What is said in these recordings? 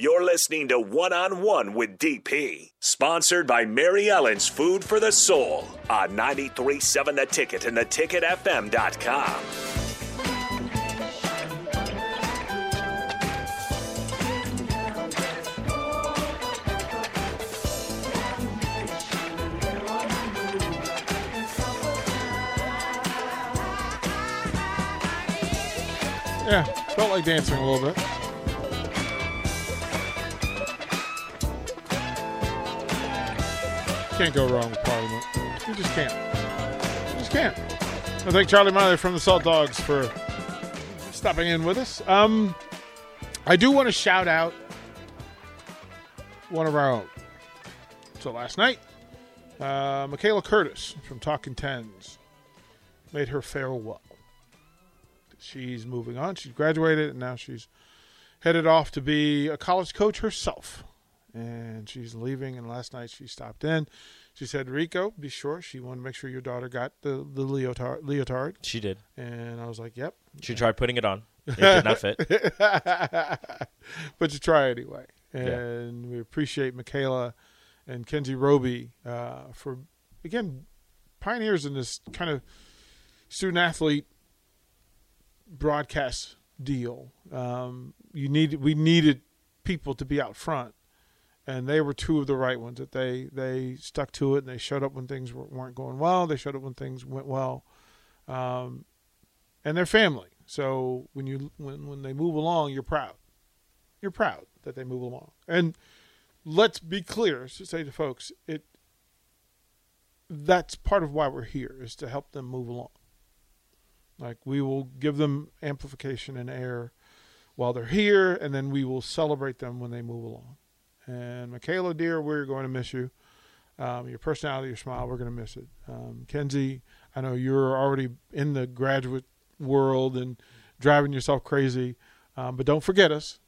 You're listening to One on One with DP, sponsored by Mary Ellen's Food for the Soul on 937 The Ticket and theticketfm.com. Yeah, felt like dancing a little bit. Can't go wrong with Parliament. You just can't. You just can't. I thank Charlie Miley from the Salt Dogs for stopping in with us. Um, I do want to shout out one of our own. So last night, uh, Michaela Curtis from Talking Tens made her farewell. She's moving on. She's graduated, and now she's headed off to be a college coach herself and she's leaving. And last night she stopped in. She said, "Rico, be sure." She wanted to make sure your daughter got the the leotard. leotard. She did. And I was like, "Yep." She tried putting it on. It did not fit. but you try anyway. And yeah. we appreciate Michaela and Kenzie Roby uh, for again pioneers in this kind of student athlete broadcast deal. Um, you need we needed people to be out front and they were two of the right ones that they they stuck to it and they showed up when things weren't going well. They showed up when things went well um, and they're family. So when you when when they move along you're proud. You're proud that they move along. And let's be clear to say to folks it that's part of why we're here is to help them move along. Like we will give them amplification and air while they're here and then we will celebrate them when they move along and Michaela, dear, we're going to miss you. Um, your personality, your smile, we're going to miss it. Um, Kenzie, I know you're already in the graduate world and driving yourself crazy, um, but don't forget us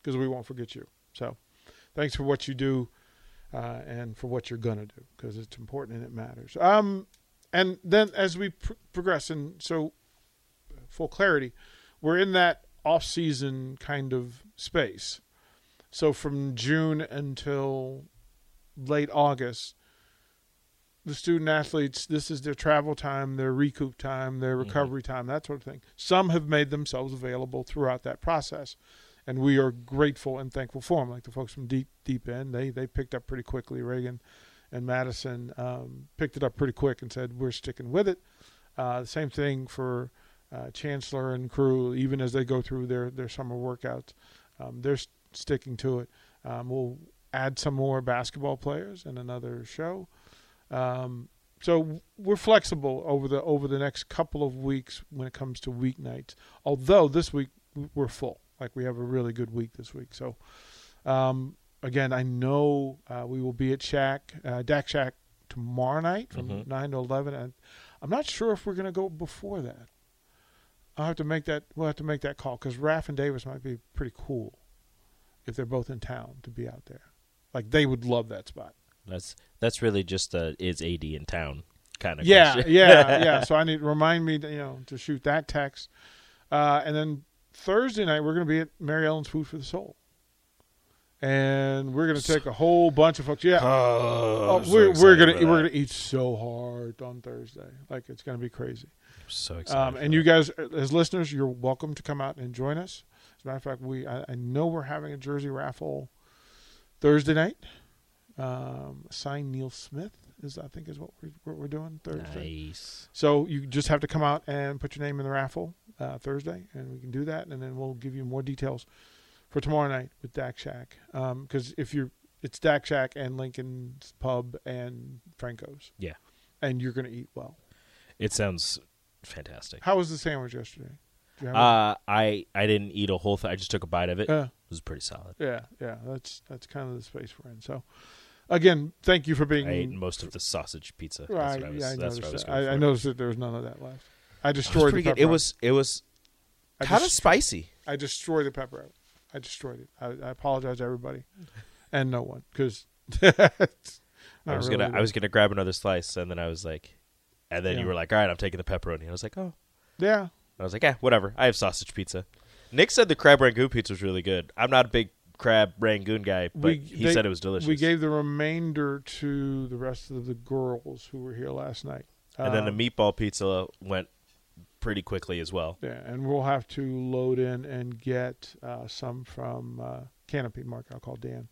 because we won't forget you. So thanks for what you do uh, and for what you're going to do because it's important and it matters. Um, and then as we pr- progress, and so full clarity, we're in that off season kind of space. So from June until late August, the student athletes, this is their travel time, their recoup time, their mm-hmm. recovery mm-hmm. time, that sort of thing. Some have made themselves available throughout that process. And we are grateful and thankful for them. Like the folks from Deep Deep End, they they picked up pretty quickly. Reagan and Madison um, picked it up pretty quick and said we're sticking with it. Uh, the same thing for uh, Chancellor and crew, even as they go through their their summer workouts. Um, they're sticking to it. Um, we'll add some more basketball players in another show. Um, so we're flexible over the over the next couple of weeks when it comes to weeknights. Although this week we're full, like we have a really good week this week. So um, again, I know uh, we will be at Shack uh, Dak Shack tomorrow night from mm-hmm. nine to eleven, and I'm not sure if we're going to go before that. I'll have to make that. We'll have to make that call because Raff and Davis might be pretty cool if they're both in town to be out there. Like they would love that spot. That's that's really just a is AD in town kind of Yeah, question. yeah, yeah. So I need remind me, to, you know, to shoot that text. Uh, and then Thursday night we're going to be at Mary Ellen's Food for the Soul, and we're going to take a whole bunch of folks. Yeah, Oh, Oh, I'm so we're we're gonna we're gonna eat so hard on Thursday, like it's gonna be crazy. so excited. Um, and you guys, as listeners, you're welcome to come out and join us. Matter of fact, we I, I know we're having a jersey raffle Thursday night. Um, sign Neil Smith is I think is what we're what we're doing Thursday. nice. So you just have to come out and put your name in the raffle uh, Thursday, and we can do that, and then we'll give you more details for tomorrow night with Dak Shack. Because if you're, it's Dak Shack and Lincoln's Pub and Franco's. Yeah. and you're going to eat well. It sounds fantastic. How was the sandwich yesterday? Did you have it? Uh, I I didn't eat a whole thing. I just took a bite of it. It was pretty solid. yeah, yeah. That's that's kind of the space we're in. So, again, thank you for being. I ate most of the sausage pizza. That's Right, what I was, yeah, I that's noticed. I. I, I noticed that there was none of that left. I It destroyed good. It was it was kind of spicy. I destroyed the pepperoni. I destroyed it. I, I apologize to everybody and no one because I was gonna I was gonna grab another slice, and then I was like, and then Yeah. you were like, all right, I'm taking the pepperoni. I was like, oh. yeah. I was like, yeah, whatever. I have sausage pizza. Nick said the crab rangoon pizza was really good. I'm not a big crab rangoon guy, but We- he they- said it was delicious. We gave the remainder to the rest of the girls who were here last night. and then Um, the meatball pizza went pretty quickly as well. Yeah, and we'll have to load in and get uh, some from uh, Canopy. Mark, I'll call Dan,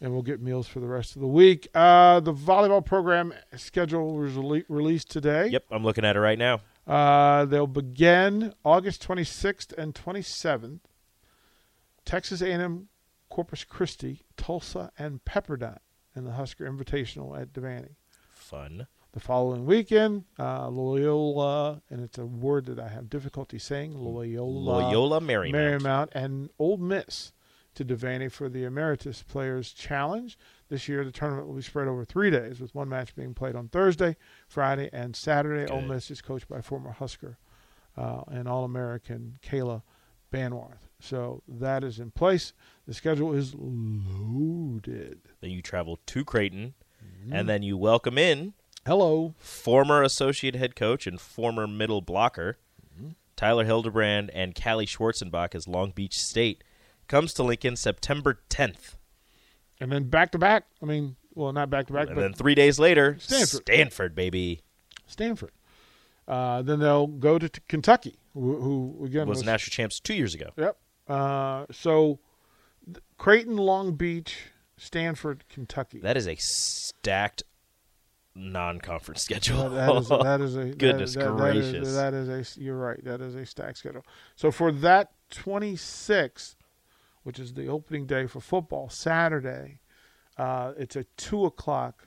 and we'll get meals for the rest of the week. Uh, the volleyball program schedule was rele- released today. Yep, I'm looking at it right now. Uh, they'll begin August 26th and 27th. Texas A&M, Corpus Christi, Tulsa, and Pepperdine in the Husker Invitational at Devaney. Fun. The following weekend, uh, Loyola, and it's a word that I have difficulty saying, Loyola, Loyola Marymount. Marymount, and Ole Miss to Devaney for the Ameritas Players Challenge. This year, the tournament will be spread over three days, with one match being played on Thursday, Friday, and Saturday. Good. Miss is coached by former Husker uh, and All-American Kayla Banwarth. So that is in place. The schedule is loaded. Then you travel to Creighton, Mm-hmm. and then you welcome in Hello. former associate head coach and former middle blocker Mm-hmm. Tyler Hildebrand and Callie Schwarzenbach as Long Beach State comes to Lincoln September 10th. And then back to back. I mean, well, not back to back, And but then three days later, Stanford. Stanford, baby. Stanford. Uh, then they'll go to t- Kentucky, who, who again Was national champs two years ago. Yep. Uh, so th- Creighton, Long Beach, Stanford, Kentucky. That is a stacked non-conference schedule. that is that is a Goodness that, that- that is- gracious. that is a you're right. That is a stacked schedule. So for that 26th, which is the opening day for football, Saturday, uh, it's a two o'clock.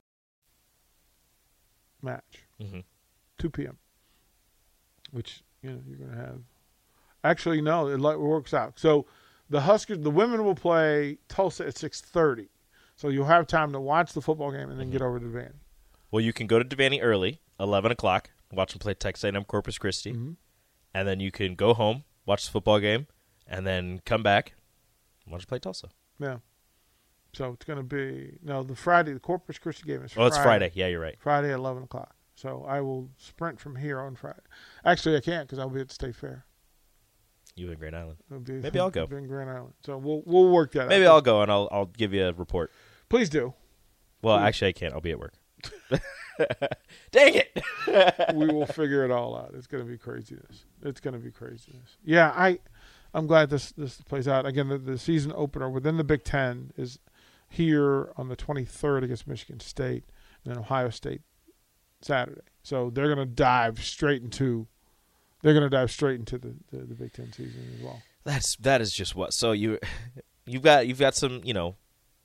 Match, Mhm. 2 p.m. Which you know you're going to have. Actually, no, it works out. So the Huskers, the women will play Tulsa at 6:30. So you'll have time to watch the football game and Mm-hmm. then get over to Devaney. Well, you can go to Devaney early, eleven o'clock, watch them play Texas A&M Corpus Christi, Mhm. and then you can go home, watch the football game, and then come back, watch them play Tulsa. Yeah. So it's going to be no the Friday. The Corpus Christi game is. Oh, it's Friday. Yeah, you're right. Friday at eleven o'clock. So I will sprint from here on Friday. Actually, I can't because I'll be at the State Fair. You in Grand Island. Be, Maybe I'll go. in Grand Island. So we'll we'll work that. Maybe out. I'll go and I'll I'll give you a report. Please do. Well, Please. actually, I can't. I'll be at work. Dang it! we will figure it all out. It's going to be craziness. It's going to be craziness. Yeah, I, I'm glad this this plays out. Again, the, the season opener within the Big Ten is here on the 23rd against Michigan State, and then Ohio State Saturday. So they're going to dive straight into, they're going to dive straight into the, the, the Big Ten season as well. That's that is just what. So you, you've got you've got some you know,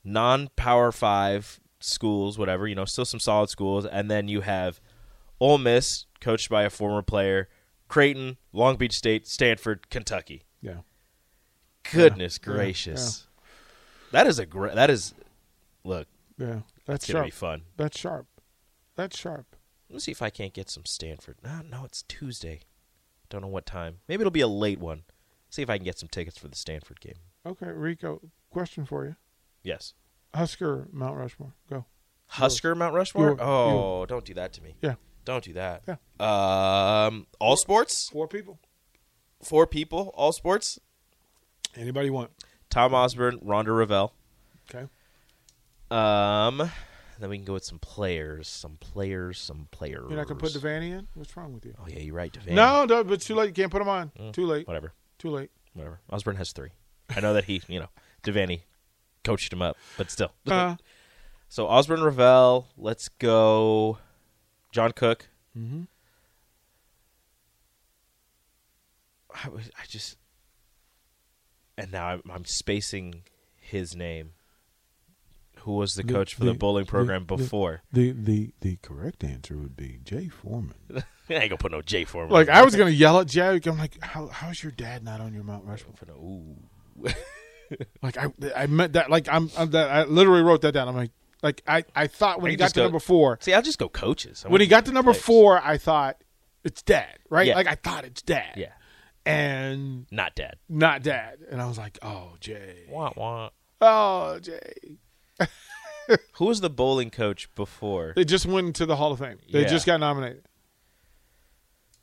non-power five schools, whatever you know, still some solid schools, and then you have Ole Miss, coached by a former player, Creighton, Long Beach State, Stanford, Kentucky. Yeah. Goodness Yeah, gracious, that is a great. That is, look, Yeah, that's that's gonna sharp. be fun. That's sharp. That's sharp. Let's see if I can't get some Stanford. No, no, it's Tuesday. Don't know what time. Maybe it'll be a late one. See if I can get some tickets for the Stanford game. Okay, Rico, question for you. Yes. Husker Mount Rushmore. Go. Husker Mount Rushmore? Your- oh, don't do that to me. Yeah. Don't do that. Yeah. Um, all sports, Four people. four people, all sports. Anybody want? Tom Osborne, Rhonda Revelle. Okay. Um, then we can go with some players, some players, some players. You're not gonna put Devaney in? What's wrong with you? Oh yeah, you're right. Devaney. No, no, but too late. You can't put him on. Mm. Too late. Whatever. Too late. Whatever. Osborne has three. I know that he, you know, Devaney coached him up, but still. Uh, So Osborne Revelle, let's go. John Cook. mm-hmm. I, was- I just, and now I'm, I'm spacing his name. Who was the The- coach for the, the- bowling program the- before? The the the correct answer would be Jay Foreman. I ain't gonna put no J for him. Like I was gonna yell at Jay. I'm like, how how's your dad not on your Mount Rushmore? For no, ooh. Like I I meant that. Like I'm, I'm that. I literally wrote that down. I'm like, like I I thought when I he got just to go- number four, See, I'll just go coaches. I when he got to number players. four, I thought it's dad, right? Yeah. Like I thought it's dad. Yeah, And not dad. not dad. And I was like, oh Jay. Wah, wah. Oh Jay. Who was the bowling coach before? They just went into the Hall of Fame. They Yeah. just got nominated.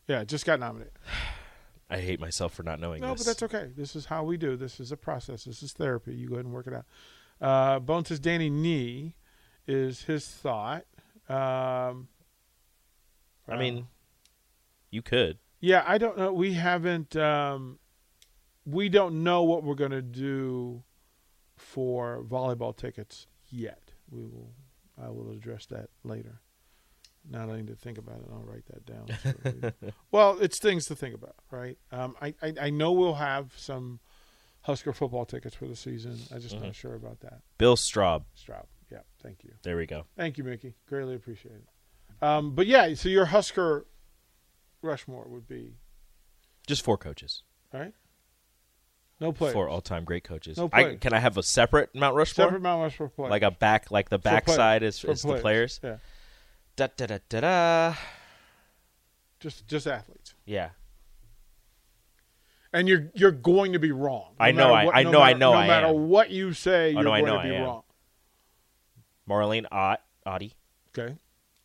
Yeah, just got nominated. I hate myself for not knowing No, this. but that's okay. This is how we do. This is a process. This is therapy. You go ahead and work it out. Uh, Bone says Danny Nee is his thought. Um, I mean, you could. Yeah, I don't know. We haven't. Um, we don't know what we're going to do for volleyball tickets yet. We will. I will address that later. Now that I need to think about it, I'll write that down. So- well, it's things to think about, right? Um, I, I I know we'll have some Husker football tickets for the season. I'm just not sure about that. Bill Straub. Straub. Yeah, thank you. There we go. Thank you, Mickey. Greatly appreciate it. Um, but yeah, so your Husker Rushmore would be Just four coaches. right. No players. Four all-time great coaches. No I, can I have a separate Mount Rushmore? Separate Mount Rushmore players. like a back, like the For back players. side is, is the players. Yeah, Da da da da da. just just athletes. Yeah. And you're you're going to be wrong. I know matter I- I no know I know No I matter am. what you say, Oh, you're no, I going know to be I am. wrong. Merlene Ottey, Okay.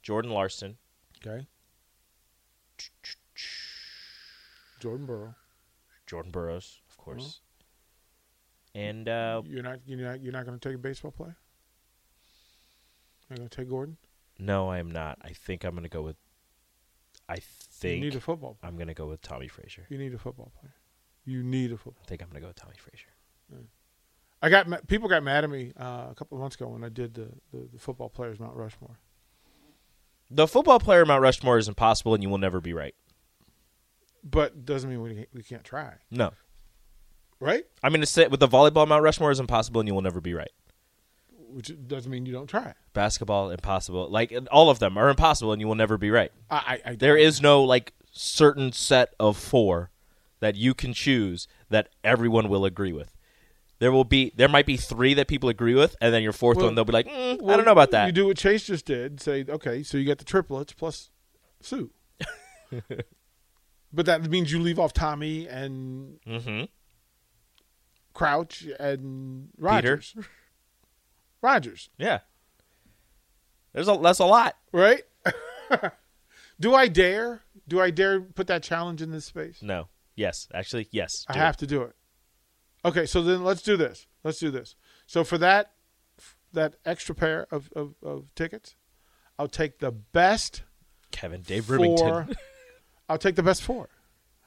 Jordan Larson, Okay. Jordan Burrow. Jordan Burroughs, of course, and uh, You're not you're not you're not going to take a baseball player. You're going to take Gordon. no, I am not. I think I'm going to go with. I think You need a football. Player. I'm going to go with Tommie Frazier. You need a football player. You need a football. I think I'm going to go with Tommie Frazier. I got ma- people got mad at me uh, a couple of months ago when I did the, the, the football players Mount Rushmore. The football player Mount Rushmore is impossible, and you will never be right. But doesn't mean we can't, we can't try, No, right? I'm going to say with the volleyball Mount Rushmore is impossible, and you will never be right. Which doesn't mean you don't try. Basketball impossible, like all of them are impossible, and you will never be right. I, I, I There is no like certain set of four that you can choose that everyone will agree with. There will be there might be three that people agree with, and then your fourth Well- one they'll be like, mm, I don't know about that. You do what Chase just did. Say, okay, so you get the triplets plus Sue. but that means you leave off Tommy and mm-hmm. Crouch and Rodgers. Rodgers, Yeah. There's a that's a lot. right? do I dare? Do I dare put that challenge in this space? No. Yes. Actually, yes. I have it. to do it. Okay, so then let's do this. Let's do this. So for that that extra pair of, of, of tickets, I'll take the best Kevin Dave four. I'll take the best four.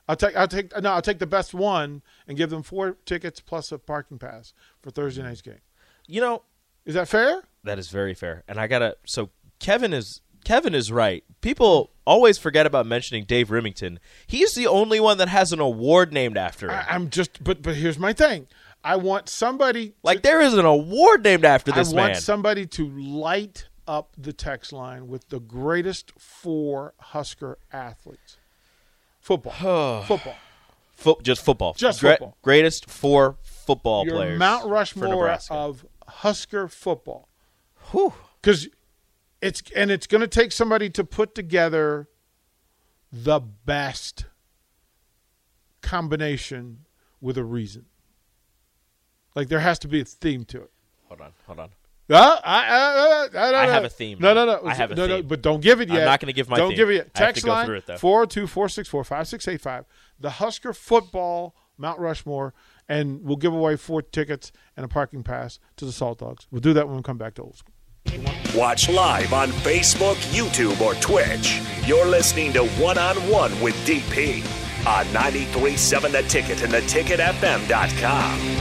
I'll take I'll take no I'll take the best one and give them four tickets plus a parking pass for Thursday night's game. You know, Is that fair? That is very fair. And I gotta so Kevin is Kevin is right. People always forget about mentioning Dave Rimington. He's the only one that has an award named after him. I, I'm just but but here's my thing. I want somebody like there is an award named after this I this want man. somebody to light up the text line with the greatest four Husker athletes. Football. football. Fo- just football. Just football. Greatest four football Your players. Mount Rushmore of Husker football. Whew. because it's and it's going to take somebody to put together the best combination with a reason. Like there has to be a theme to it. Hold on, hold on. Uh, I, uh, I, I have a theme No, no, no. I have a no, no, theme. but don't give it yet. I'm not gonna give my Don't theme. give it yet. I have to Text go line through it, though. 402-464-5685. The Husker football Mount Rushmore, and we'll give away four tickets and a parking pass to the Salt Dogs. We'll do that when we come back to old school. Watch live on Facebook, YouTube, or Twitch. You're listening to One on One with DP on 93.7 The Ticket and theticketfm.com.